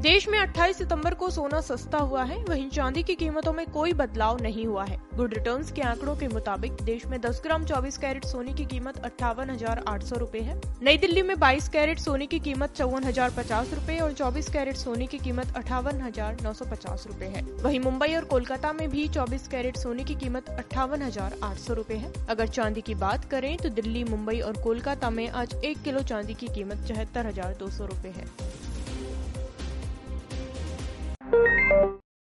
देश में 28 सितंबर को सोना सस्ता हुआ है। वहीं चांदी की कीमतों में कोई बदलाव नहीं हुआ है। गुड रिटर्न्स के आंकड़ों के मुताबिक देश में 10 ग्राम 24 कैरेट सोने की कीमत अट्ठावन हज़ार आठ सौ रूपए है। नई दिल्ली में 22 कैरेट सोने की कीमत चौवन हज़ार पचास रूपए और 24 कैरेट सोने की कीमत अठावन हज़ार नौ सौ पचास रूपए है। वहीं मुंबई और कोलकाता में भी 24 कैरेट सोने की कीमत अट्ठावन हज़ार आठ सौ रूपए है। अगर चांदी की बात करें तो दिल्ली, मुंबई और कोलकाता में आज एक किलो चांदी की कीमत चौहत्तर हज़ार दो सौ रूपए है।